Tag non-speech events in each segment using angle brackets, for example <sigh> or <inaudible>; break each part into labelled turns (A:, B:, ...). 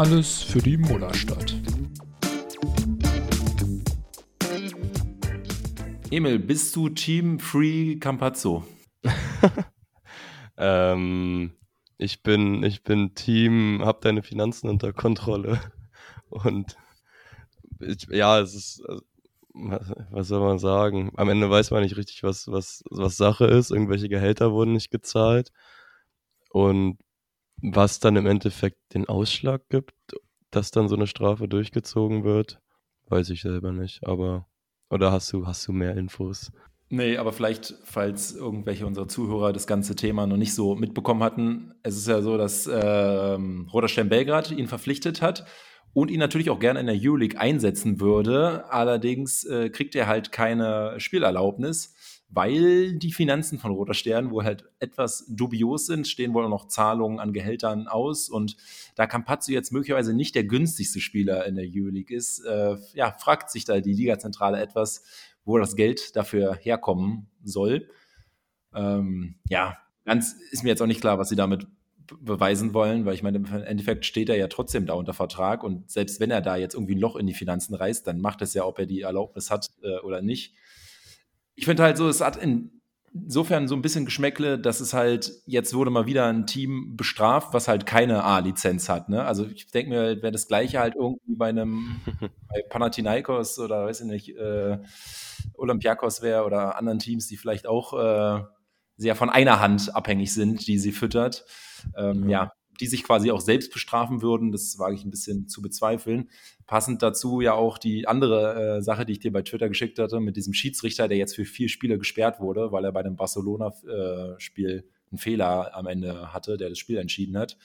A: Alles für die Mullerstadt.
B: Emil, bist du Team Free Campazzo? <laughs>
C: ähm, ich bin, ich bin Team, hab deine Finanzen unter Kontrolle. Und ich, ja, es ist, also, was soll man sagen? Am Ende weiß man nicht richtig, was, was, was Sache ist. Irgendwelche Gehälter wurden nicht gezahlt. Und was dann im Endeffekt den Ausschlag gibt, dass dann so eine Strafe durchgezogen wird, weiß ich selber nicht. Aber, oder hast du, hast du mehr Infos?
B: Nee, aber vielleicht, falls irgendwelche unserer Zuhörer das ganze Thema noch nicht so mitbekommen hatten, es ist ja so, dass ähm, Roter Stern Belgrad ihn verpflichtet hat und ihn natürlich auch gerne in der Euroleague einsetzen würde. Allerdings äh, kriegt er halt keine Spielerlaubnis weil die Finanzen von Roter Stern wohl halt etwas dubios sind, stehen wohl noch Zahlungen an Gehältern aus. Und da Campazzo jetzt möglicherweise nicht der günstigste Spieler in der Euroleague ist, äh, ja, fragt sich da die Ligazentrale etwas, wo das Geld dafür herkommen soll. Ähm, ja, ganz ist mir jetzt auch nicht klar, was sie damit beweisen wollen, weil ich meine, im Endeffekt steht er ja trotzdem da unter Vertrag. Und selbst wenn er da jetzt irgendwie ein Loch in die Finanzen reißt, dann macht es ja, ob er die Erlaubnis hat äh, oder nicht ich finde halt so, es hat insofern so ein bisschen Geschmäckle, dass es halt, jetzt wurde mal wieder ein Team bestraft, was halt keine A-Lizenz hat. Ne? Also ich denke mir, wäre das gleiche halt irgendwie bei einem <laughs> bei Panathinaikos oder weiß ich nicht, äh, Olympiakos wäre oder anderen Teams, die vielleicht auch äh, sehr von einer Hand abhängig sind, die sie füttert. Ähm, ja. ja die sich quasi auch selbst bestrafen würden. Das wage ich ein bisschen zu bezweifeln. Passend dazu ja auch die andere äh, Sache, die ich dir bei Twitter geschickt hatte, mit diesem Schiedsrichter, der jetzt für vier Spiele gesperrt wurde, weil er bei dem Barcelona-Spiel äh, einen Fehler am Ende hatte, der das Spiel entschieden hat.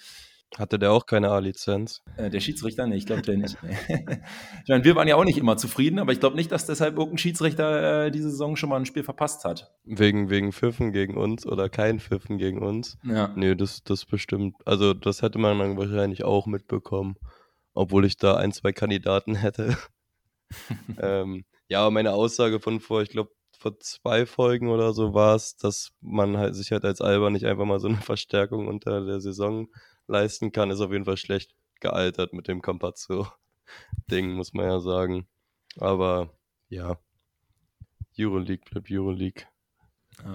C: Hatte der auch keine A-Lizenz?
B: Äh, der Schiedsrichter? Nee, ich glaube der nicht. <laughs> ich meine, wir waren ja auch nicht immer zufrieden, aber ich glaube nicht, dass deshalb irgendein Schiedsrichter äh, diese Saison schon mal ein Spiel verpasst hat.
C: Wegen, wegen Pfiffen gegen uns oder kein Pfiffen gegen uns? Ja. Nee, das, das bestimmt. Also, das hätte man dann wahrscheinlich auch mitbekommen, obwohl ich da ein, zwei Kandidaten <laughs> hätte. <laughs> ähm, ja, aber meine Aussage von vor, ich glaube, vor zwei Folgen oder so war es, dass man halt sich halt als Alba nicht einfach mal so eine Verstärkung unter der Saison leisten kann, ist auf jeden Fall schlecht gealtert mit dem Campazzo-Ding, muss man ja sagen. Aber ja, Euroleague bleibt Euroleague.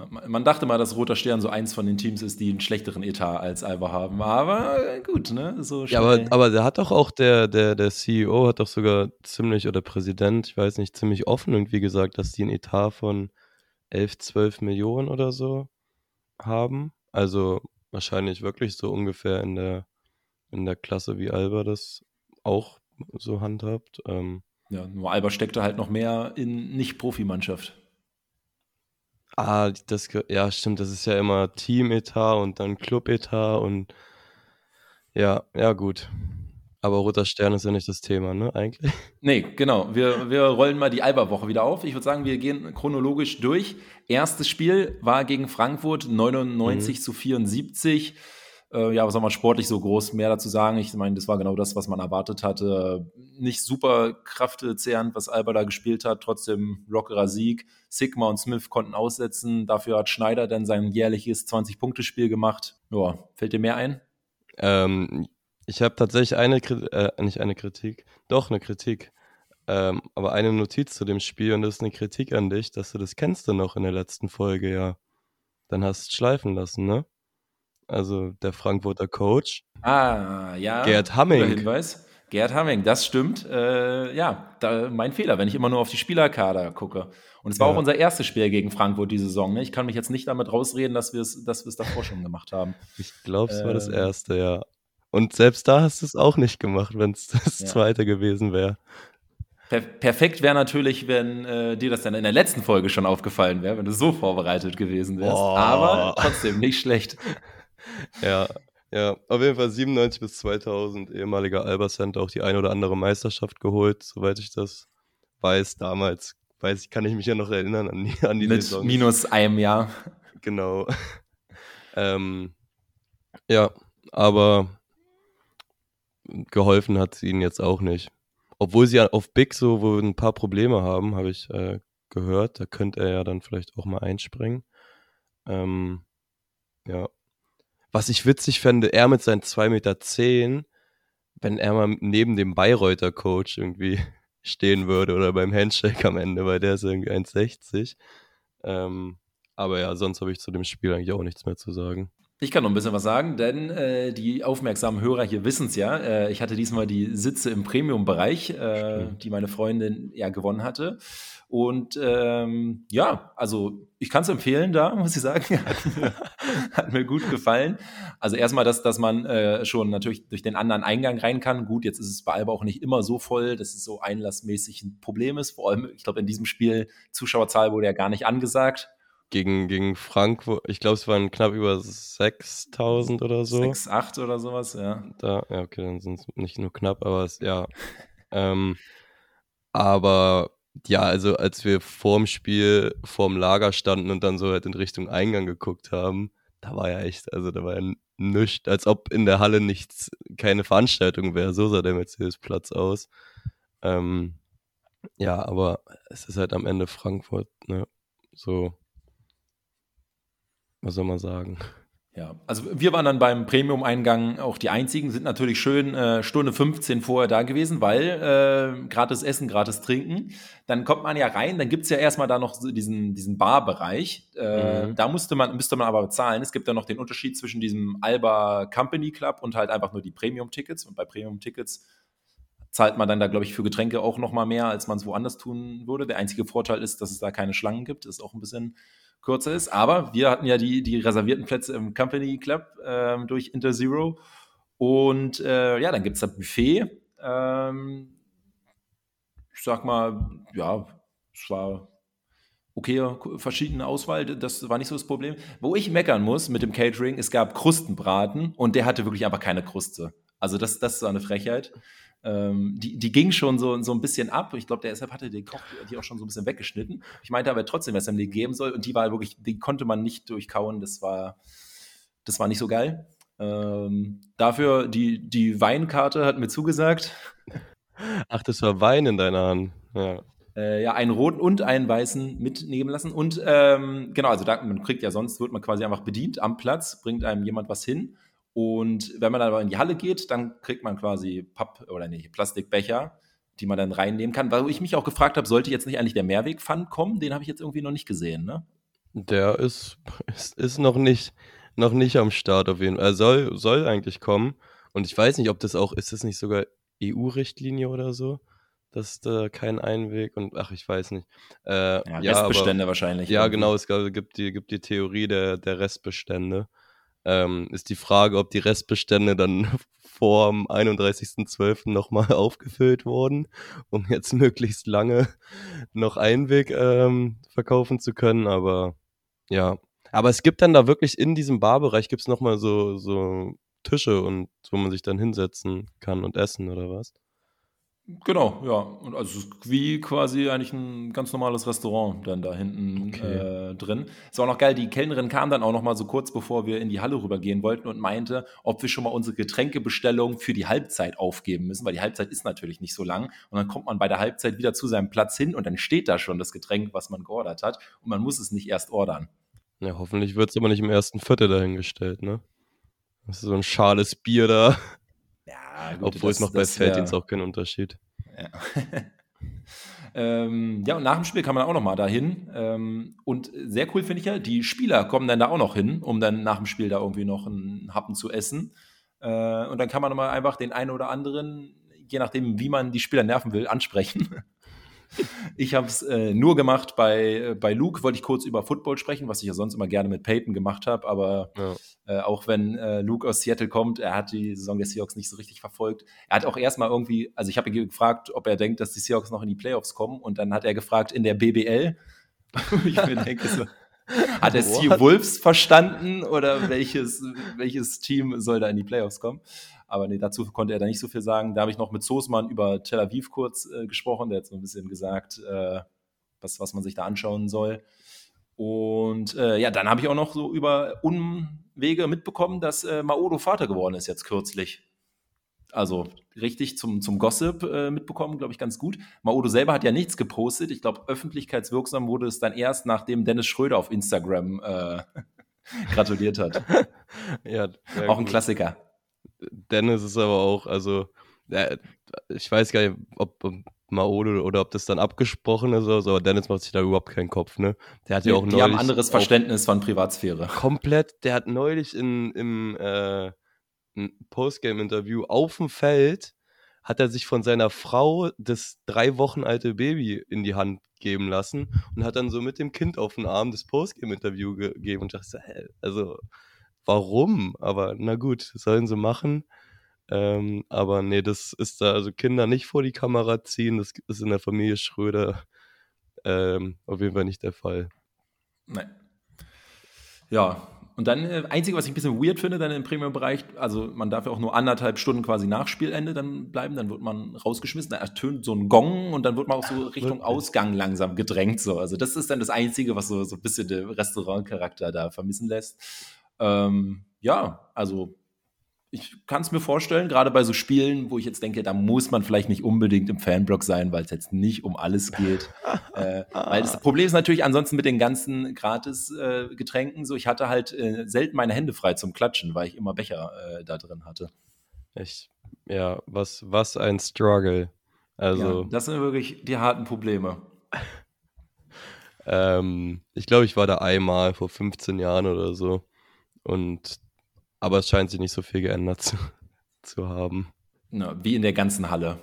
B: Man dachte mal, dass Roter Stern so eins von den Teams ist, die einen schlechteren Etat als Alba haben. Aber gut, ne? So
C: ja, aber, aber der hat doch auch, der, der, der CEO hat doch sogar ziemlich, oder Präsident, ich weiß nicht, ziemlich offen irgendwie gesagt, dass die einen Etat von 11, 12 Millionen oder so haben. Also wahrscheinlich wirklich so ungefähr in der, in der Klasse, wie Alba das auch so handhabt. Ähm,
B: ja, nur Alba steckte halt noch mehr in Nicht-Profimannschaft.
C: Ah, das, ja, stimmt, das ist ja immer Team-Etat und dann Club-Etat und ja, ja, gut. Aber Roter Stern ist ja nicht das Thema, ne, eigentlich? <laughs>
B: Nee, genau. Wir, wir rollen mal die Alba-Woche wieder auf. Ich würde sagen, wir gehen chronologisch durch. Erstes Spiel war gegen Frankfurt 99 mhm. zu 74. Äh, ja, was soll man sportlich so groß mehr dazu sagen? Ich meine, das war genau das, was man erwartet hatte. Nicht super kraftzehrend, was Alba da gespielt hat. Trotzdem lockerer Sieg. Sigma und Smith konnten aussetzen. Dafür hat Schneider dann sein jährliches 20-Punkte-Spiel gemacht. Ja, fällt dir mehr ein?
C: Ähm, ich habe tatsächlich eine, äh, nicht eine Kritik, doch eine Kritik, ähm, aber eine Notiz zu dem Spiel und das ist eine Kritik an dich, dass du das kennst du noch in der letzten Folge, ja. Dann hast du schleifen lassen, ne? Also der Frankfurter Coach.
B: Ah, ja.
C: Gerd Hamming.
B: Hinweis. Gerd Hamming, das stimmt. Äh, ja, da, mein Fehler, wenn ich immer nur auf die Spielerkader gucke. Und es war ja. auch unser erstes Spiel gegen Frankfurt diese Saison. Ne? Ich kann mich jetzt nicht damit rausreden, dass wir es dass davor schon gemacht haben.
C: Ich glaube, es äh, war das ähm, erste, ja. Und selbst da hast du es auch nicht gemacht, wenn es <laughs> das ja. zweite gewesen wäre.
B: Per perfekt wäre natürlich, wenn äh, dir das dann in der letzten Folge schon aufgefallen wäre, wenn du so vorbereitet gewesen wärst. Oh. Aber trotzdem nicht schlecht. <laughs>
C: Ja, ja, auf jeden Fall 97 bis 2000 ehemaliger Alba Center auch die ein oder andere Meisterschaft geholt, soweit ich das weiß. Damals weiß ich, kann ich mich ja noch erinnern an die, an die
B: Mit Saison. minus einem Jahr.
C: Genau. <laughs> ähm, ja, aber geholfen hat sie ihnen jetzt auch nicht. Obwohl sie auf Big so wohl ein paar Probleme haben, habe ich äh, gehört. Da könnte er ja dann vielleicht auch mal einspringen. Ähm, ja. Was ich witzig fände, er mit seinen 2,10 Meter, wenn er mal neben dem Bayreuther Coach irgendwie <laughs> stehen würde oder beim Handshake am Ende, weil der ist irgendwie 1,60. Ähm, aber ja, sonst habe ich zu dem Spiel eigentlich auch nichts mehr zu sagen.
B: Ich kann noch ein bisschen was sagen, denn äh, die aufmerksamen Hörer hier wissen es ja. Äh, ich hatte diesmal die Sitze im Premium-Bereich, äh, die meine Freundin ja gewonnen hatte. Und ähm, ja, also ich kann es empfehlen da, <laughs> muss ich sagen. <laughs> Hat mir, <laughs> hat mir gut gefallen. Also erstmal, dass, dass man äh, schon natürlich durch den anderen Eingang rein kann. Gut, jetzt ist es bei Alba auch nicht immer so voll, dass es so einlassmäßig ein Problem ist. Vor allem, ich glaube, in diesem Spiel Zuschauerzahl wurde ja gar nicht angesagt
C: gegen, gegen Frankfurt, ich glaube, es waren knapp über 6000 oder so.
B: 6, 8 oder sowas, ja.
C: Da, ja, okay, dann sind es nicht nur knapp, aber es, ja. ähm, aber ja, also als wir vorm Spiel, vorm Lager standen und dann so halt in Richtung Eingang geguckt haben, da war ja echt, also da war ja nichts, als ob in der Halle nichts, keine Veranstaltung wäre. So sah der Mercedes-Platz aus. Ähm, ja, aber es ist halt am Ende Frankfurt, ne? So, was soll man sagen?
B: Ja, also wir waren dann beim Premium-Eingang auch die einzigen, sind natürlich schön äh, Stunde 15 vorher da gewesen, weil äh, gratis Essen, gratis Trinken. Dann kommt man ja rein, dann gibt's ja erstmal da noch diesen, diesen Barbereich. Äh, mhm. Da musste man, müsste man aber bezahlen. Es gibt ja noch den Unterschied zwischen diesem Alba Company Club und halt einfach nur die Premium-Tickets. Und bei Premium-Tickets zahlt man dann da, glaube ich, für Getränke auch noch mal mehr, als man es woanders tun würde. Der einzige Vorteil ist, dass es da keine Schlangen gibt. Das ist auch ein bisschen kürzer ist. Aber wir hatten ja die, die reservierten Plätze im Company Club ähm, durch Interzero. Und äh, ja, dann gibt es da Buffet. Ähm, ich sag mal, ja, es war okay, verschiedene Auswahl, das war nicht so das Problem. Wo ich meckern muss mit dem Catering, es gab Krustenbraten und der hatte wirklich einfach keine Kruste. Also das, das war eine Frechheit. Ähm, die, die ging schon so, so ein bisschen ab. Ich glaube, der deshalb hatte den Koch die auch schon so ein bisschen weggeschnitten. Ich meinte aber trotzdem, was er mir geben soll. Und die war wirklich, die konnte man nicht durchkauen. Das war, das war nicht so geil. Ähm, dafür die, die Weinkarte hat mir zugesagt.
C: Ach, das war Wein in deiner Hand.
B: Ja. Äh, ja, einen roten und einen weißen mitnehmen lassen. Und ähm, genau, also da, man kriegt ja sonst, wird man quasi einfach bedient am Platz, bringt einem jemand was hin. Und wenn man dann aber in die Halle geht, dann kriegt man quasi Papp- oder nee, Plastikbecher, die man dann reinnehmen kann. Weil ich mich auch gefragt habe, sollte jetzt nicht eigentlich der Mehrwegpfand kommen? Den habe ich jetzt irgendwie noch nicht gesehen, ne?
C: Der ist, <laughs> ist, ist noch, nicht, noch nicht am Start auf jeden Fall. Er soll, soll eigentlich kommen. Und ich weiß nicht, ob das auch, ist das nicht sogar EU-Richtlinie oder so? dass da kein Einweg und ach, ich weiß nicht.
B: Äh, ja, Restbestände aber, wahrscheinlich.
C: Ja, irgendwie. genau, es gibt die, gibt die Theorie der, der Restbestände ähm, ist die Frage, ob die Restbestände dann vor dem 31.12. nochmal <laughs> aufgefüllt wurden, um jetzt <laughs> möglichst lange noch Einweg ähm, verkaufen zu können. Aber ja, aber es gibt dann da wirklich in diesem Barbereich gibt es nochmal so, so Tische und wo man sich dann hinsetzen kann und essen oder was?
B: Genau, ja. Und also wie quasi eigentlich ein ganz normales Restaurant dann da hinten okay. äh, drin. Ist auch noch geil, die Kellnerin kam dann auch noch mal so kurz bevor wir in die Halle rübergehen wollten und meinte, ob wir schon mal unsere Getränkebestellung für die Halbzeit aufgeben müssen, weil die Halbzeit ist natürlich nicht so lang. Und dann kommt man bei der Halbzeit wieder zu seinem Platz hin und dann steht da schon das Getränk, was man geordert hat. Und man muss es nicht erst ordern.
C: Ja, hoffentlich wird es aber nicht im ersten Viertel dahingestellt, ne? Das ist so ein schales Bier da. Ja, gut, Obwohl das, es noch bei Felddienst auch keinen Unterschied.
B: Ja. <laughs> ähm, ja, und nach dem Spiel kann man auch noch mal dahin. Ähm, und sehr cool finde ich ja, die Spieler kommen dann da auch noch hin, um dann nach dem Spiel da irgendwie noch einen Happen zu essen. Äh, und dann kann man noch mal einfach den einen oder anderen, je nachdem, wie man die Spieler nerven will, ansprechen. Ich habe es äh, nur gemacht bei, äh, bei Luke, wollte ich kurz über Football sprechen, was ich ja sonst immer gerne mit Peyton gemacht habe, aber ja. äh, auch wenn äh, Luke aus Seattle kommt, er hat die Saison der Seahawks nicht so richtig verfolgt. Er hat auch erstmal irgendwie, also ich habe ihn gefragt, ob er denkt, dass die Seahawks noch in die Playoffs kommen und dann hat er gefragt, in der BBL. <laughs> ich mir denke so, hat er Sea Wolves verstanden oder welches, welches Team soll da in die Playoffs kommen? Aber nee, dazu konnte er da nicht so viel sagen. Da habe ich noch mit Soßmann über Tel Aviv kurz äh, gesprochen. Der hat so ein bisschen gesagt, äh, was, was man sich da anschauen soll. Und äh, ja, dann habe ich auch noch so über Umwege mitbekommen, dass äh, Maodo Vater geworden ist jetzt kürzlich. Also richtig zum, zum Gossip äh, mitbekommen, glaube ich, ganz gut. Maodo selber hat ja nichts gepostet. Ich glaube, öffentlichkeitswirksam wurde es dann erst, nachdem Dennis Schröder auf Instagram äh, <laughs> gratuliert hat. <laughs> ja, auch ein gut. Klassiker.
C: Dennis ist aber auch, also äh, ich weiß gar nicht, ob, ob Maode oder ob das dann abgesprochen ist oder so, aber Dennis macht sich da überhaupt keinen Kopf, ne?
B: Der hat ja auch die neulich. Die haben anderes Verständnis von Privatsphäre.
C: Komplett, der hat neulich in, im äh, Postgame-Interview auf dem Feld hat er sich von seiner Frau das drei Wochen alte Baby in die Hand geben lassen und hat dann so mit dem Kind auf den Arm das Postgame-Interview gegeben und dachte, hä, also warum? Aber na gut, sollen sie machen. Ähm, aber nee, das ist da, also Kinder nicht vor die Kamera ziehen, das ist in der Familie Schröder ähm, auf jeden Fall nicht der Fall.
B: Nein. Ja, und dann, äh, einzige, was ich ein bisschen weird finde, dann im Premium-Bereich, also man darf ja auch nur anderthalb Stunden quasi nach Spielende dann bleiben, dann wird man rausgeschmissen, da ertönt so ein Gong und dann wird man auch so Richtung Ausgang langsam gedrängt. So. Also das ist dann das Einzige, was so, so ein bisschen den Restaurantcharakter da vermissen lässt. Ähm, ja, also ich kann es mir vorstellen, gerade bei so Spielen, wo ich jetzt denke, da muss man vielleicht nicht unbedingt im Fanblock sein, weil es jetzt nicht um alles geht. <laughs> äh, weil das Problem ist natürlich ansonsten mit den ganzen Gratis-Getränken äh, so, ich hatte halt äh, selten meine Hände frei zum Klatschen, weil ich immer Becher äh, da drin hatte.
C: Echt, ja, was, was ein Struggle. Also,
B: ja, das sind wirklich die harten Probleme. <laughs>
C: ähm, ich glaube, ich war da einmal vor 15 Jahren oder so. Und aber es scheint sich nicht so viel geändert zu, <laughs> zu haben.
B: Ja, wie in der ganzen Halle.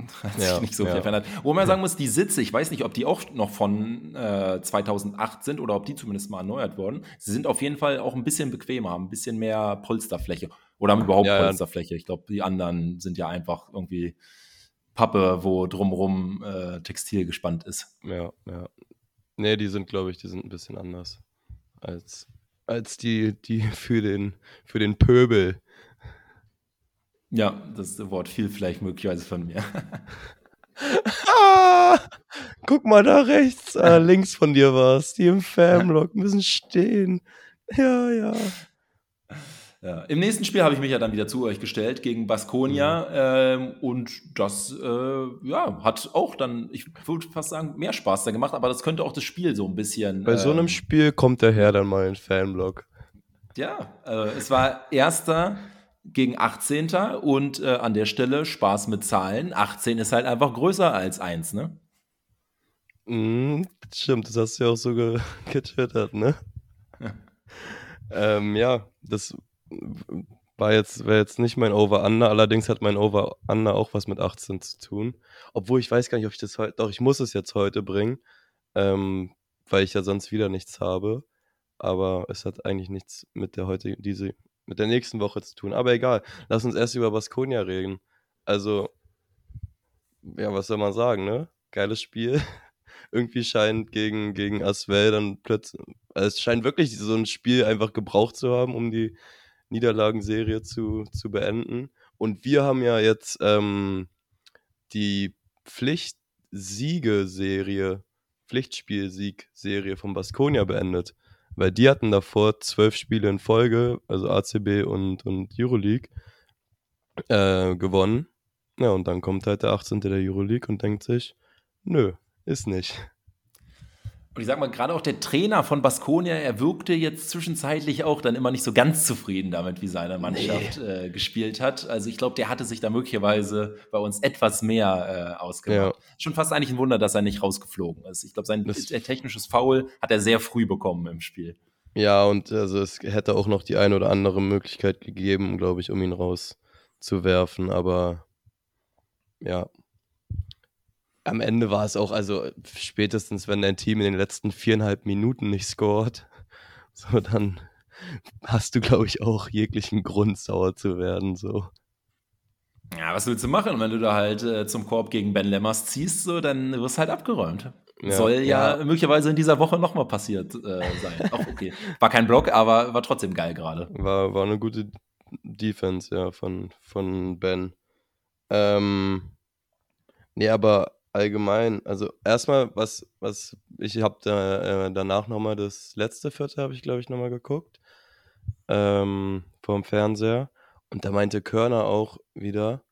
B: <laughs> Hat sich ja, nicht so viel ja. verändert. Wo man sagen muss, die Sitze, ich weiß nicht, ob die auch noch von äh, 2008 sind oder ob die zumindest mal erneuert wurden. Sie sind auf jeden Fall auch ein bisschen bequemer, haben ein bisschen mehr Polsterfläche. Oder haben überhaupt ja, Polsterfläche. Ich glaube, die anderen sind ja einfach irgendwie Pappe, wo drumrum äh, Textil gespannt ist.
C: Ja, ja. Nee, die sind, glaube ich, die sind ein bisschen anders als als die, die <laughs> für den, für den Pöbel.
B: Ja, das Wort fiel vielleicht möglicherweise von mir. <laughs>
C: ah, guck mal da rechts, ah, links von dir war es. Die im Famlock müssen stehen. Ja, ja.
B: Ja. Im nächsten Spiel habe ich mich ja dann wieder zu euch gestellt gegen Baskonia mhm. ähm, und das äh, ja, hat auch dann, ich würde fast sagen, mehr Spaß da gemacht, aber das könnte auch das Spiel so ein bisschen.
C: Bei ähm, so einem ähm, Spiel kommt der Herr dann mal in Fanblock.
B: Ja, äh, es war erster gegen 18. und äh, an der Stelle Spaß mit Zahlen. 18 ist halt einfach größer als 1, ne?
C: Mm, stimmt, das hast du ja auch so ge <laughs> getwittert, ne? Ähm, ja, das war jetzt, wäre jetzt nicht mein Over-Under, allerdings hat mein Over-Under auch was mit 18 zu tun. Obwohl ich weiß gar nicht, ob ich das heute, doch, ich muss es jetzt heute bringen, ähm, weil ich ja sonst wieder nichts habe. Aber es hat eigentlich nichts mit der heute, diese, mit der nächsten Woche zu tun. Aber egal, lass uns erst über Baskonia reden. Also, ja, was soll man sagen, ne? Geiles Spiel. <laughs> Irgendwie scheint gegen, gegen Aswell dann plötzlich, also es scheint wirklich so ein Spiel einfach gebraucht zu haben, um die Niederlagenserie zu, zu beenden. Und wir haben ja jetzt ähm, die Pflichtsiegeserie, Pflichtspielsieg-Serie von Baskonia beendet. Weil die hatten davor zwölf Spiele in Folge, also ACB und, und Euroleague, äh, gewonnen. Ja, und dann kommt halt der 18. der Euroleague und denkt sich, nö, ist nicht.
B: Und ich sag mal, gerade auch der Trainer von Baskonia, er wirkte jetzt zwischenzeitlich auch dann immer nicht so ganz zufrieden damit, wie seine Mannschaft nee. äh, gespielt hat. Also ich glaube, der hatte sich da möglicherweise bei uns etwas mehr äh, ausgemacht. Ja. Schon fast eigentlich ein Wunder, dass er nicht rausgeflogen ist. Ich glaube, sein das technisches Foul hat er sehr früh bekommen im Spiel.
C: Ja, und also es hätte auch noch die eine oder andere Möglichkeit gegeben, glaube ich, um ihn rauszuwerfen. Aber ja, am Ende war es auch, also spätestens, wenn dein Team in den letzten viereinhalb Minuten nicht scoret, <laughs> so dann hast du, glaube ich, auch jeglichen Grund, sauer zu werden. So.
B: Ja, was willst du machen? Wenn du da halt äh, zum Korb gegen Ben Lemmers ziehst, so, dann wirst du halt abgeräumt. Ja, Soll ja, ja, möglicherweise in dieser Woche nochmal passiert äh, sein. <laughs> Auch okay. War kein Block, aber war trotzdem geil gerade.
C: War, war eine gute Defense, ja, von, von Ben. Ähm, nee, aber allgemein, also erstmal, was, was, ich habe da, äh, danach nochmal das letzte Vierte, habe ich glaube ich nochmal geguckt, ähm, vom Fernseher. Und da meinte Körner auch wieder,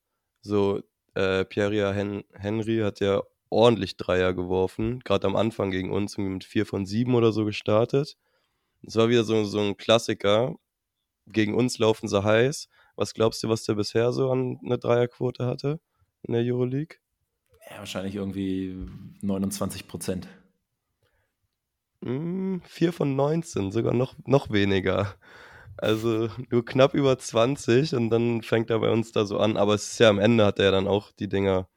C: so, äh, Pierre Hen Henry hat ja ordentlich Dreier geworfen, gerade am Anfang gegen uns, mit vier von sieben oder so gestartet. Es war wieder so, so ein Klassiker. Gegen uns laufen sie heiß, Was glaubst du, was der bisher so an eine Dreierquote hatte in der Euroleague?
B: Ja, wahrscheinlich irgendwie 29 Prozent.
C: Mm, 4 von 19, sogar noch, noch weniger. Also nur knapp über 20 und dann fängt er bei uns da so an. Aber es ist ja am Ende hat er dann auch die Dinger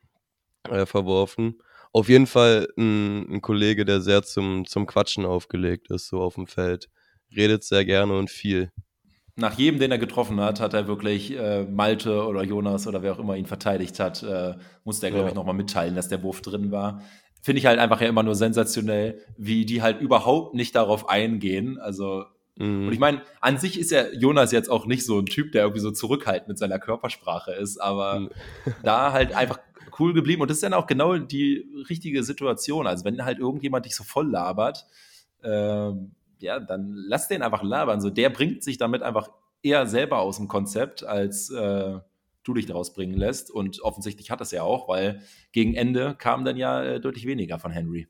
C: äh, verworfen. Auf jeden Fall ein, ein, Kollege, der sehr zum, zum Quatschen aufgelegt ist, so auf dem Feld. Redet sehr gerne und viel.
B: Nach jedem, den er getroffen hat, hat er wirklich äh, Malte oder Jonas oder wer auch immer ihn verteidigt hat, äh, musste er, glaube ja. ich, nochmal mitteilen, dass der Wurf drin war. Finde ich halt einfach ja immer nur sensationell, wie die halt überhaupt nicht darauf eingehen. Also Mhm. Und ich meine, an sich ist ja Jonas jetzt auch nicht so ein Typ, der irgendwie so zurückhaltend mit seiner Körpersprache ist, aber mhm. <laughs> da halt einfach cool geblieben. Und das ist dann auch genau die richtige Situation. Also wenn halt irgendjemand dich so voll labert, äh, ja, dann lass den einfach labern. So, der bringt sich damit einfach eher selber aus dem Konzept, als äh, du dich daraus bringen lässt. Und offensichtlich hat das ja auch, weil gegen Ende kam dann ja äh, deutlich weniger von Henry.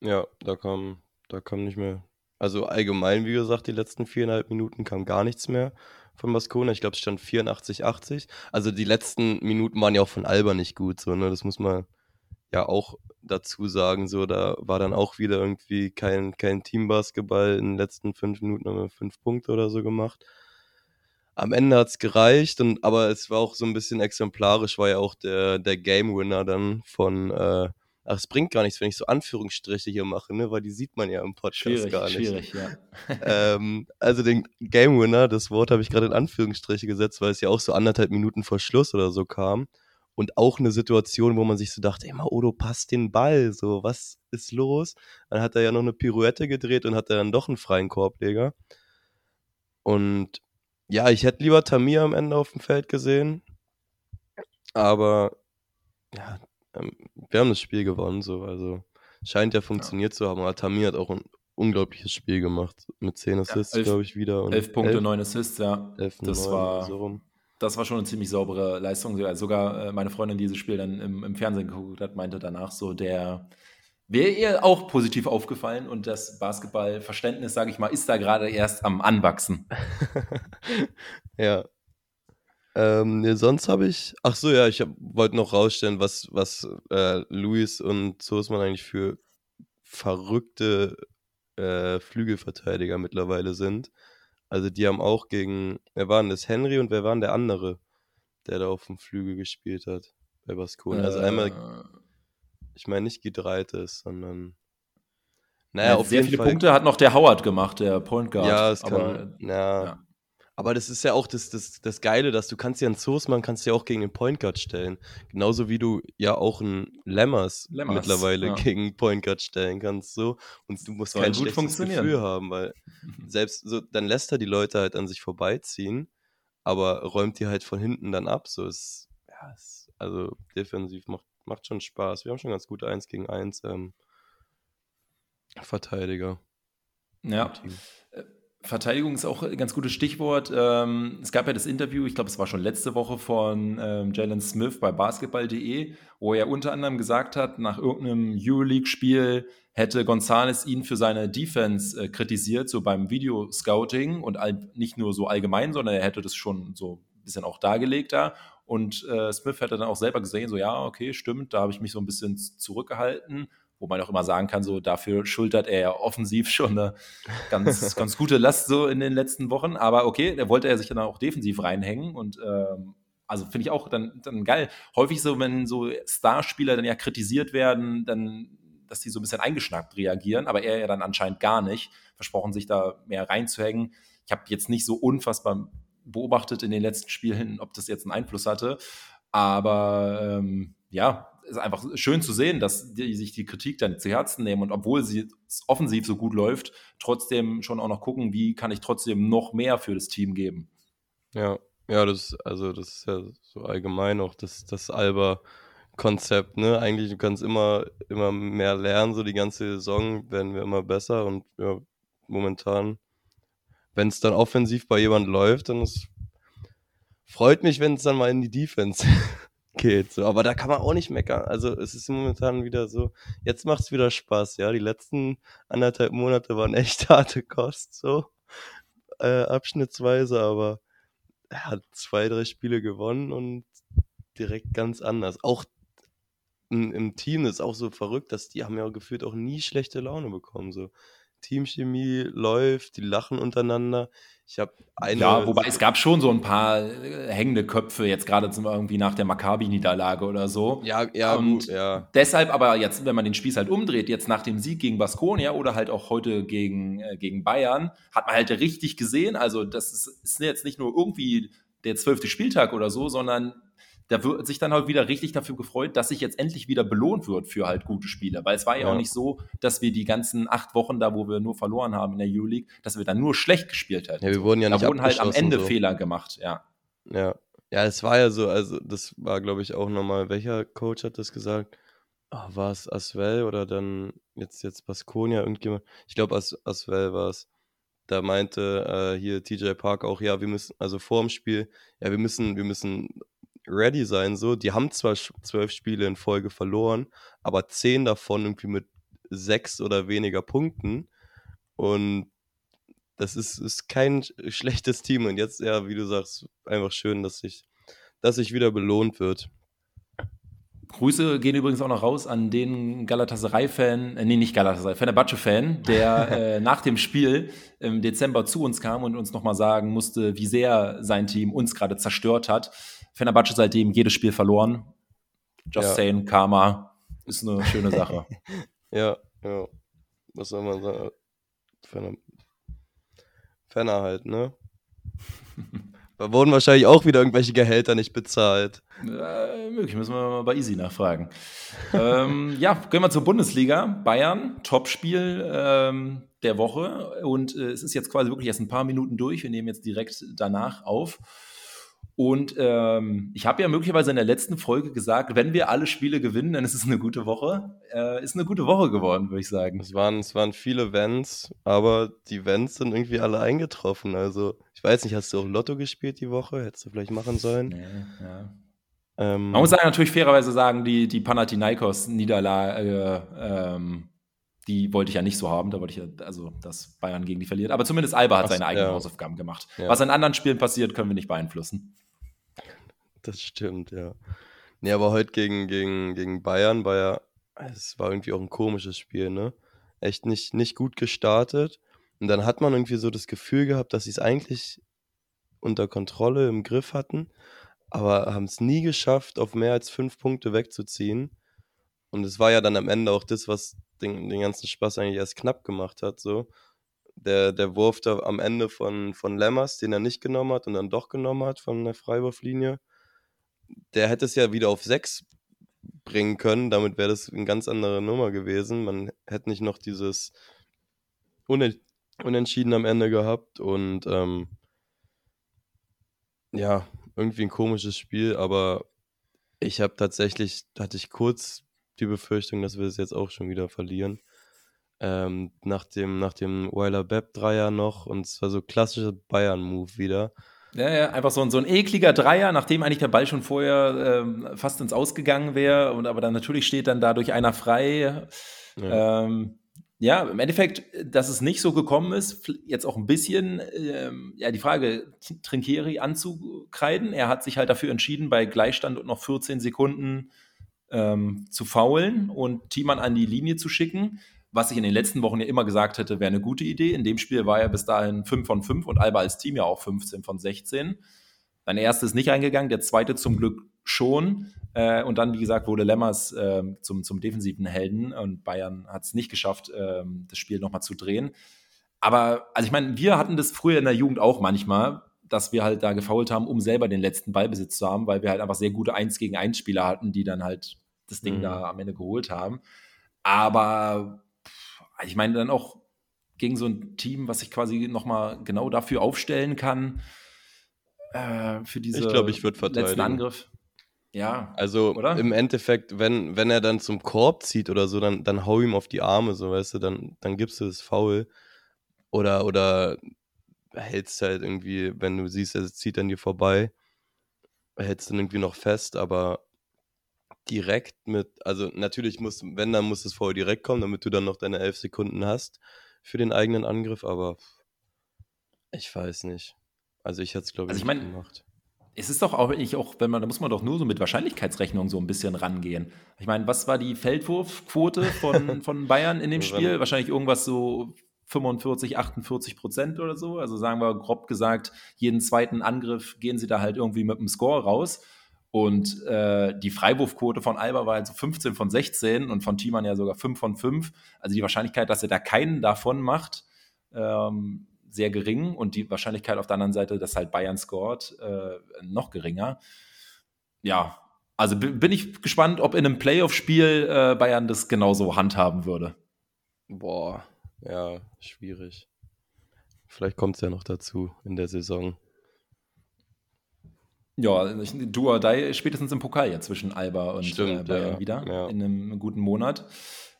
C: Ja, da kam, da kam nicht mehr also allgemein, wie gesagt, die letzten viereinhalb Minuten kam gar nichts mehr von Baskona. Ich glaube, es stand 84, 80. Also die letzten Minuten waren ja auch von Alba nicht gut, so, ne? Das muss man ja auch dazu sagen. So, da war dann auch wieder irgendwie kein, kein Teambasketball. In den letzten fünf Minuten haben wir fünf Punkte oder so gemacht. Am Ende hat es gereicht, und, aber es war auch so ein bisschen exemplarisch, war ja auch der, der Game Winner dann von äh, Ach, es bringt gar nichts, wenn ich so Anführungsstriche hier mache, ne? weil die sieht man ja im Podcast schwierig, gar nicht. Schwierig, ja. <laughs> ähm, also den Game Winner, das Wort habe ich gerade in Anführungsstriche gesetzt, weil es ja auch so anderthalb Minuten vor Schluss oder so kam. Und auch eine Situation, wo man sich so dachte, ey, Maodo, passt den Ball, so, was ist los? Dann hat er ja noch eine Pirouette gedreht und hat dann doch einen freien Korbleger. Und ja, ich hätte lieber Tamir am Ende auf dem Feld gesehen. Aber ja, ähm, wir haben das Spiel gewonnen, so, also scheint ja funktioniert ja. zu haben. Aber Tamir hat auch ein unglaubliches Spiel gemacht. Mit 10 Assists, ja, glaube ich, wieder.
B: Und 11 Punkte, 9 Assists, ja. 11, das 9, war. So das war schon eine ziemlich saubere Leistung. Sogar äh, meine Freundin, die dieses Spiel dann im, im Fernsehen geguckt hat, meinte danach so, der wäre ihr auch positiv aufgefallen und das Basketballverständnis, sage ich mal, ist da gerade erst am Anwachsen. <laughs>
C: ja, ähm, sonst habe ich. Ach so, ja, ich wollte noch rausstellen, was, was äh, Luis und Soßmann eigentlich für verrückte äh, Flügelverteidiger mittlerweile sind. Also die haben auch gegen, wer war denn das? Henry und wer war denn der andere, der da auf dem Flügel gespielt hat bei Baskonia? Also einmal, äh. ich meine nicht Gidreites, sondern
B: naja, ja, auf sehr viele Fall. Punkte hat noch der Howard gemacht, der Point Guard.
C: Ja, es kann, aber, ja, ja. Aber das ist ja auch das, das, das Geile, dass du kannst ja einen Soßmann kannst ja auch gegen den Point Guard stellen. Genauso wie du ja auch einen Lemmers, Lemmers mittlerweile ja. gegen Point Guard stellen kannst. So. Und du musst Soll kein schlechtes Gefühl haben, weil <laughs> selbst so, dann lässt er die Leute halt an sich vorbeiziehen, aber räumt die halt von hinten dann ab. So ist, ja, ist, also defensiv macht, macht schon Spaß. Wir haben schon ganz gute 1 gegen 1 ähm, Verteidiger.
B: Ja. Verteidigung ist auch ein ganz gutes Stichwort. Ähm, es gab ja das Interview, ich glaube, es war schon letzte Woche von ähm, Jalen Smith bei basketball.de, wo er unter anderem gesagt hat, nach irgendeinem Euroleague-Spiel hätte González ihn für seine Defense äh, kritisiert, so beim Videoscouting und nicht nur so allgemein, sondern er hätte das schon so ein bisschen auch dargelegt da. Und äh, Smith hätte dann auch selber gesehen, so ja, okay, stimmt, da habe ich mich so ein bisschen zurückgehalten wo man auch immer sagen kann, so dafür schultert er ja offensiv <laughs> schon eine ganz, ganz gute Last so in den letzten Wochen. Aber okay, da wollte er sich dann auch defensiv reinhängen und ähm, also finde ich auch dann, dann geil. Häufig so, wenn so Starspieler dann ja kritisiert werden, dann, dass die so ein bisschen eingeschnappt reagieren, aber er ja dann anscheinend gar nicht, versprochen sich da mehr reinzuhängen. Ich habe jetzt nicht so unfassbar beobachtet in den letzten Spielen, ob das jetzt einen Einfluss hatte. Aber ähm, ja, ist einfach schön zu sehen, dass die sich die Kritik dann zu Herzen nehmen und obwohl sie offensiv so gut läuft, trotzdem schon auch noch gucken, wie kann ich trotzdem noch mehr für das Team geben.
C: Ja, ja, das also das ist ja so allgemein auch das, das Alba Konzept, ne? Eigentlich du kannst immer immer mehr lernen, so die ganze Saison werden wir immer besser und ja, momentan wenn es dann offensiv bei jemand läuft, dann ist freut mich, wenn es dann mal in die Defense geht. So. Aber da kann man auch nicht meckern. Also es ist momentan wieder so, jetzt macht es wieder Spaß, ja. Die letzten anderthalb Monate waren echt <laughs> harte Kost, so äh, abschnittsweise, aber er hat zwei, drei Spiele gewonnen und direkt ganz anders. Auch im Team ist auch so verrückt, dass die haben ja gefühlt auch nie schlechte Laune bekommen. So. Teamchemie läuft, die lachen untereinander. Ich habe eine.
B: Ja, wobei es gab schon so ein paar äh, hängende Köpfe, jetzt gerade irgendwie nach der Maccabi-Niederlage oder so.
C: Ja, ja,
B: und
C: gut, ja.
B: Deshalb aber jetzt, wenn man den Spieß halt umdreht, jetzt nach dem Sieg gegen Baskonia oder halt auch heute gegen, äh, gegen Bayern, hat man halt richtig gesehen. Also, das ist, ist jetzt nicht nur irgendwie der zwölfte Spieltag oder so, sondern da wird sich dann halt wieder richtig dafür gefreut, dass sich jetzt endlich wieder belohnt wird für halt gute Spiele. Weil es war ja, ja, auch nicht so, dass wir die ganzen acht Wochen da, wo wir nur verloren haben in der Euroleague, dass wir dann nur schlecht gespielt hätten.
C: Ja, wir wurden ja
B: da wurden halt am Ende so. Fehler gemacht, ja.
C: Ja. Ja, es war ja so, also das war, glaube ich, auch nochmal, welcher Coach hat das gesagt? Oh, war es Aswell oder dann jetzt, jetzt Baskonia, irgendjemand? Ich glaube, As Aswell war es da meinte äh, hier TJ Park auch, ja, wir müssen, also vor dem Spiel, ja, wir müssen, wir müssen ready sein. So, die haben zwar zwölf Spiele in Folge verloren, aber zehn davon irgendwie mit sechs oder weniger Punkten. Und das ist, ist kein schlechtes Team. Und jetzt, ja, wie du sagst, einfach schön, dass sich, dass sich wieder belohnt wird.
B: Grüße gehen übrigens auch noch raus an den Galatasaray-Fan, äh, nee, nicht Galatasaray, Fenerbahce-Fan, der <laughs> äh, nach dem Spiel im Dezember zu uns kam und uns nochmal sagen musste, wie sehr sein Team uns gerade zerstört hat. Fenerbahce seitdem jedes Spiel verloren. Just ja. saying, Karma ist eine schöne Sache. <laughs>
C: ja, ja. Was soll man sagen? Fener, Fener halt, ne? <laughs> Da wurden wahrscheinlich auch wieder irgendwelche Gehälter nicht bezahlt.
B: Äh, möglich, müssen wir mal bei Easy nachfragen. <laughs> ähm, ja, gehen wir zur Bundesliga. Bayern, Topspiel ähm, der Woche. Und äh, es ist jetzt quasi wirklich erst ein paar Minuten durch. Wir nehmen jetzt direkt danach auf. Und ähm, ich habe ja möglicherweise in der letzten Folge gesagt, wenn wir alle Spiele gewinnen, dann ist es eine gute Woche. Äh, ist eine gute Woche geworden, würde ich sagen.
C: Es waren, es waren viele Vents, aber die Vents sind irgendwie alle eingetroffen. Also, ich weiß nicht, hast du auch Lotto gespielt die Woche? Hättest du vielleicht machen sollen? Nee, ja.
B: Ähm, Man muss sagen, natürlich fairerweise sagen, die, die Panathinaikos-Niederlage, äh, ähm, die wollte ich ja nicht so haben. Da wollte ich ja, also, dass Bayern gegen die verliert. Aber zumindest Alba hat Ach, seine eigenen ja. Hausaufgaben gemacht. Ja. Was in anderen Spielen passiert, können wir nicht beeinflussen.
C: Das stimmt, ja. Nee, aber heute gegen, gegen, gegen Bayern war ja, es war irgendwie auch ein komisches Spiel, ne? Echt nicht, nicht gut gestartet. Und dann hat man irgendwie so das Gefühl gehabt, dass sie es eigentlich unter Kontrolle im Griff hatten, aber haben es nie geschafft, auf mehr als fünf Punkte wegzuziehen. Und es war ja dann am Ende auch das, was den, den ganzen Spaß eigentlich erst knapp gemacht hat. So. Der, der Wurf da am Ende von, von Lemmers, den er nicht genommen hat und dann doch genommen hat von der Freiwurflinie, der hätte es ja wieder auf 6 bringen können. Damit wäre das eine ganz andere Nummer gewesen. Man hätte nicht noch dieses Unentschieden am Ende gehabt und ähm, ja, irgendwie ein komisches Spiel, aber ich habe tatsächlich, hatte ich kurz die Befürchtung, dass wir es jetzt auch schon wieder verlieren. Ähm, nach dem, nach dem Weiler Bepp Dreier noch und es war so klassischer Bayern-Move wieder.
B: Ja, ja, einfach so ein, so ein ekliger Dreier, nachdem eigentlich der Ball schon vorher ähm, fast ins Ausgegangen wäre. Und aber dann natürlich steht dann dadurch einer frei. Ja. Ähm, ja, im Endeffekt, dass es nicht so gekommen ist, jetzt auch ein bisschen, ähm, ja, die Frage, Trinkieri anzukreiden. Er hat sich halt dafür entschieden, bei Gleichstand und noch 14 Sekunden ähm, zu faulen und Thiemann an die Linie zu schicken was ich in den letzten Wochen ja immer gesagt hätte, wäre eine gute Idee. In dem Spiel war er bis dahin 5 von 5 und Alba als Team ja auch 15 von 16. Sein erstes nicht eingegangen, der zweite zum Glück schon. Äh, und dann, wie gesagt, wurde Lemmers äh, zum, zum defensiven Helden und Bayern hat es nicht geschafft, äh, das Spiel nochmal zu drehen. Aber, also ich meine, wir hatten das früher in der Jugend auch manchmal, dass wir halt da gefault haben, um selber den letzten Ballbesitz zu haben, weil wir halt einfach sehr gute 1 gegen 1 Spieler hatten, die dann halt das Ding mhm. da am Ende geholt haben. Aber ich meine dann auch gegen so ein Team, was sich quasi nochmal genau dafür aufstellen kann, äh, für diese
C: ich glaub, ich letzten
B: Angriff.
C: Ja, also oder? im Endeffekt, wenn, wenn er dann zum Korb zieht oder so, dann, dann hau ihm auf die Arme, so weißt du, dann, dann gibst du das Foul. Oder, oder hältst halt irgendwie, wenn du siehst, er zieht an dir vorbei, hältst dann irgendwie noch fest, aber direkt mit, also natürlich muss, wenn, dann muss es vorher direkt kommen, damit du dann noch deine elf Sekunden hast für den eigenen Angriff, aber ich weiß nicht. Also ich hätte es, glaube
B: ich, also ich mein, gemacht. Es ist doch auch, ich auch, wenn man, da muss man doch nur so mit Wahrscheinlichkeitsrechnung so ein bisschen rangehen. Ich meine, was war die Feldwurfquote von, <laughs> von Bayern in dem Spiel? Wahrscheinlich irgendwas so 45, 48 Prozent oder so. Also sagen wir grob gesagt, jeden zweiten Angriff gehen sie da halt irgendwie mit dem Score raus. Und äh, die Freiwurfquote von Alba war also 15 von 16 und von Thiemann ja sogar 5 von 5. Also die Wahrscheinlichkeit, dass er da keinen davon macht, ähm, sehr gering. Und die Wahrscheinlichkeit auf der anderen Seite, dass halt Bayern scoret, äh, noch geringer. Ja, also bin ich gespannt, ob in einem Playoff-Spiel äh, Bayern das genauso handhaben würde.
C: Boah, ja, schwierig. Vielleicht kommt es ja noch dazu in der Saison.
B: Ja, du oder spätestens im Pokal ja zwischen Alba und Stimmt, äh, Bayern ja, wieder ja. in einem guten Monat.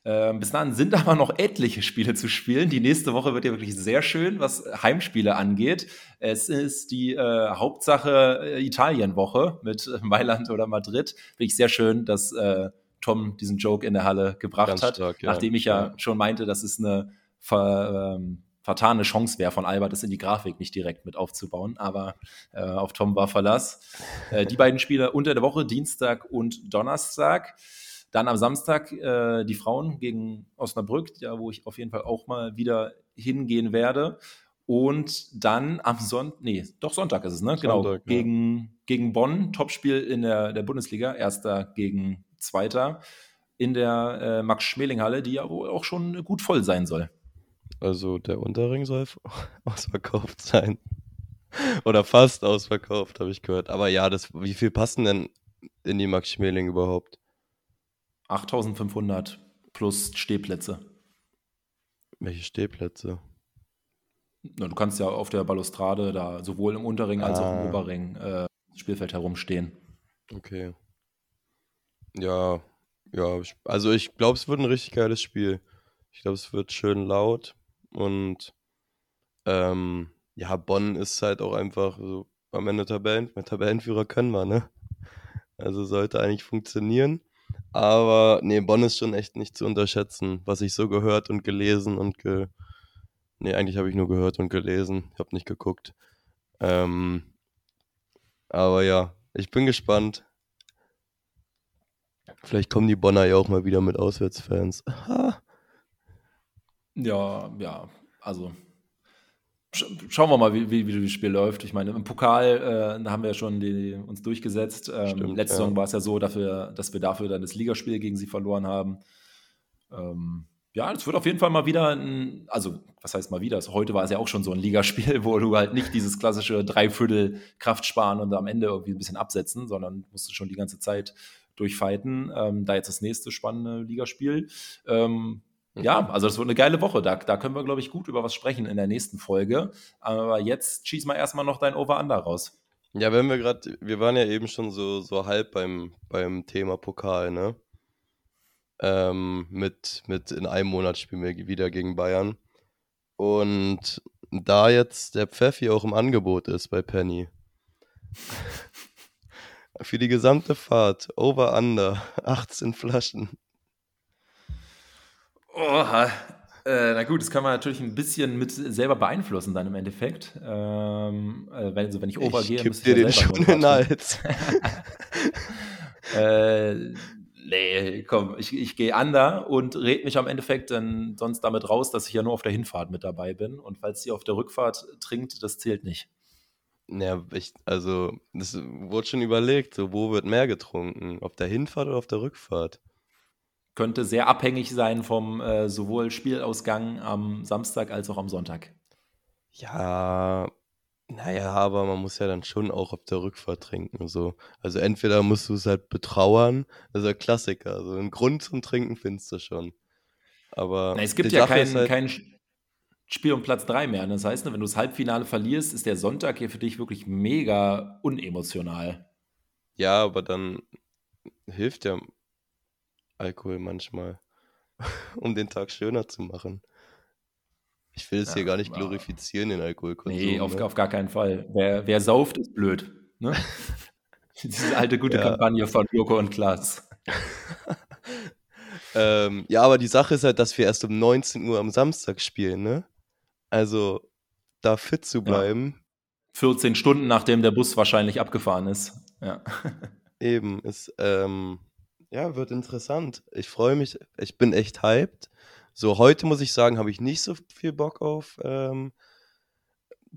B: Äh, bis dahin sind aber noch etliche Spiele zu spielen. Die nächste Woche wird ja wirklich sehr schön, was Heimspiele angeht. Es ist die äh, Hauptsache äh, Italienwoche mit Mailand oder Madrid. Finde ich sehr schön, dass äh, Tom diesen Joke in der Halle gebracht Ganz hat, stark, ja. nachdem ich ja, schon meinte, dass es eine ver, ähm, vertane Chance wäre von Albert, das in die Grafik nicht direkt mit aufzubauen. Aber äh, auf Tom war Verlass. Äh, die beiden Spiele unter der Woche, Dienstag und Donnerstag. Dann am Samstag äh, die Frauen gegen Osnabrück, ja, wo ich auf jeden Fall auch mal wieder hingehen werde. Und dann am Sonntag, nee, doch Sonntag ist es, ne? Genau, Sonntag, genau. Gegen, ja. gegen Bonn, Topspiel in der, der Bundesliga, erster gegen zweiter in der äh, Max-Schmeling-Halle, die ja wohl auch schon gut voll sein soll.
C: Also der Unterring soll <laughs> ausverkauft sein. Oder fast ausverkauft, habe ich gehört. Aber ja, das, wie viel passen denn in die Max Schmeling überhaupt?
B: 8500 plus Stehplätze.
C: Welche Stehplätze?
B: Na, du kannst ja auf der Balustrade da sowohl im Unterring als auch im ah. Oberring äh, Spielfeld herumstehen.
C: Okay. Ja, ja, also ich glaube, es wird ein richtig geiles Spiel. Ich glaube, es wird schön laut und ähm, ja, Bonn ist halt auch einfach so am Ende Tabellen, Tabellenführer können wir, ne? Also sollte eigentlich funktionieren. Aber nee, Bonn ist schon echt nicht zu unterschätzen, was ich so gehört und gelesen und ge. Nee, eigentlich habe ich nur gehört und gelesen. Ich habe nicht geguckt. Ähm, aber ja, ich bin gespannt. Vielleicht kommen die Bonner ja auch mal wieder mit Auswärtsfans.
B: Ja, ja, also schauen wir mal, wie, wie, wie das Spiel läuft. Ich meine, im Pokal äh, haben wir ja schon die, uns durchgesetzt. Ähm, Stimmt, letzte ja. Saison war es ja so, dafür, dass wir dafür dann das Ligaspiel gegen sie verloren haben. Ähm, ja, es wird auf jeden Fall mal wieder ein, also was heißt mal wieder? Also heute war es ja auch schon so ein Ligaspiel, <laughs> wo du halt nicht dieses klassische Dreiviertel Kraft sparen und am Ende irgendwie ein bisschen absetzen, sondern musst du schon die ganze Zeit durchfighten. Ähm, da jetzt das nächste spannende Ligaspiel. Ähm, ja, mhm. also das wird eine geile Woche. Da, da können wir, glaube ich, gut über was sprechen in der nächsten Folge. Aber jetzt schieß mal erstmal noch dein Over-Under raus.
C: Ja, wenn wir gerade, wir waren ja eben schon so, so halb beim, beim Thema Pokal, ne? Ähm, mit, mit in einem Monat spielen wir wieder gegen Bayern. Und da jetzt der Pfeffi auch im Angebot ist bei Penny. <laughs> Für die gesamte Fahrt, over under, 18 Flaschen.
B: Oha. Äh, na gut, das kann man natürlich ein bisschen mit selber beeinflussen dann im Endeffekt. Ähm, also wenn, also wenn ich overgehe,
C: muss ich dir den schon in Hals. <laughs>
B: äh, nee, komm, ich, ich gehe under und red mich am Endeffekt dann sonst damit raus, dass ich ja nur auf der Hinfahrt mit dabei bin. Und falls sie auf der Rückfahrt trinkt, das zählt nicht.
C: Ja, ich, also, das wurde schon überlegt, so, wo wird mehr getrunken? Auf der Hinfahrt oder auf der Rückfahrt?
B: Könnte sehr abhängig sein vom äh, sowohl Spielausgang am Samstag als auch am Sonntag.
C: Ja, naja, aber man muss ja dann schon auch auf der Rückfahrt trinken. So. Also entweder musst du es halt betrauern, das ist ja Klassiker. Also einen Grund zum Trinken findest du schon. Aber
B: Na, es gibt ja kein, halt, kein Spiel um Platz 3 mehr. Das heißt, wenn du das Halbfinale verlierst, ist der Sonntag hier für dich wirklich mega unemotional.
C: Ja, aber dann hilft ja Alkohol manchmal, <laughs> um den Tag schöner zu machen. Ich will es ja, hier gar nicht glorifizieren, den Alkoholkonsum.
B: Nee, auf, ne? auf gar keinen Fall. Wer, wer sauft, ist blöd. Ne? <laughs> Diese alte gute ja. Kampagne von Joko und Klaas. <laughs>
C: ähm, ja, aber die Sache ist halt, dass wir erst um 19 Uhr am Samstag spielen, ne? Also da fit zu bleiben,
B: 14 Stunden, nachdem der Bus wahrscheinlich abgefahren ist. Ja.
C: Eben, ist, ähm, ja, wird interessant. Ich freue mich, ich bin echt hyped. So, heute muss ich sagen, habe ich nicht so viel Bock auf ähm,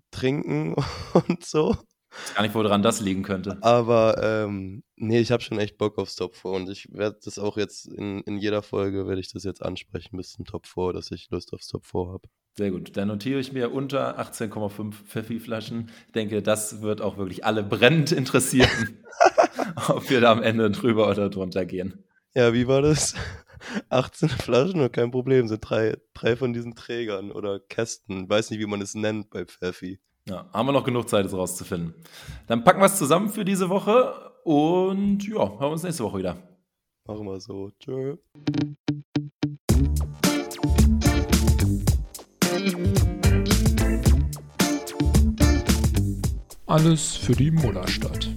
C: Trinken <laughs> und so.
B: Ich weiß gar nicht, woran das liegen könnte.
C: Aber ähm, nee, ich habe schon echt Bock aufs Top 4 und ich werde das auch jetzt in, in jeder Folge, werde ich das jetzt ansprechen bis zum Top 4, dass ich Lust aufs Top 4 habe.
B: Sehr gut. Dann notiere ich mir unter 18,5 Pfeffi-Flaschen. Ich denke, das wird auch wirklich alle brennend interessieren, <laughs> ob wir da am Ende drüber oder drunter gehen.
C: Ja, wie war das? <laughs> 18 Flaschen und kein Problem, sind drei, drei von diesen Trägern oder Kästen. Weiß nicht, wie man es nennt bei Pfeffi.
B: Ja, haben wir noch genug Zeit, es rauszufinden. Dann packen wir es zusammen für diese Woche und ja, hören wir uns nächste Woche wieder.
C: Machen wir so. Tschö.
A: Alles für die Mullerstadt.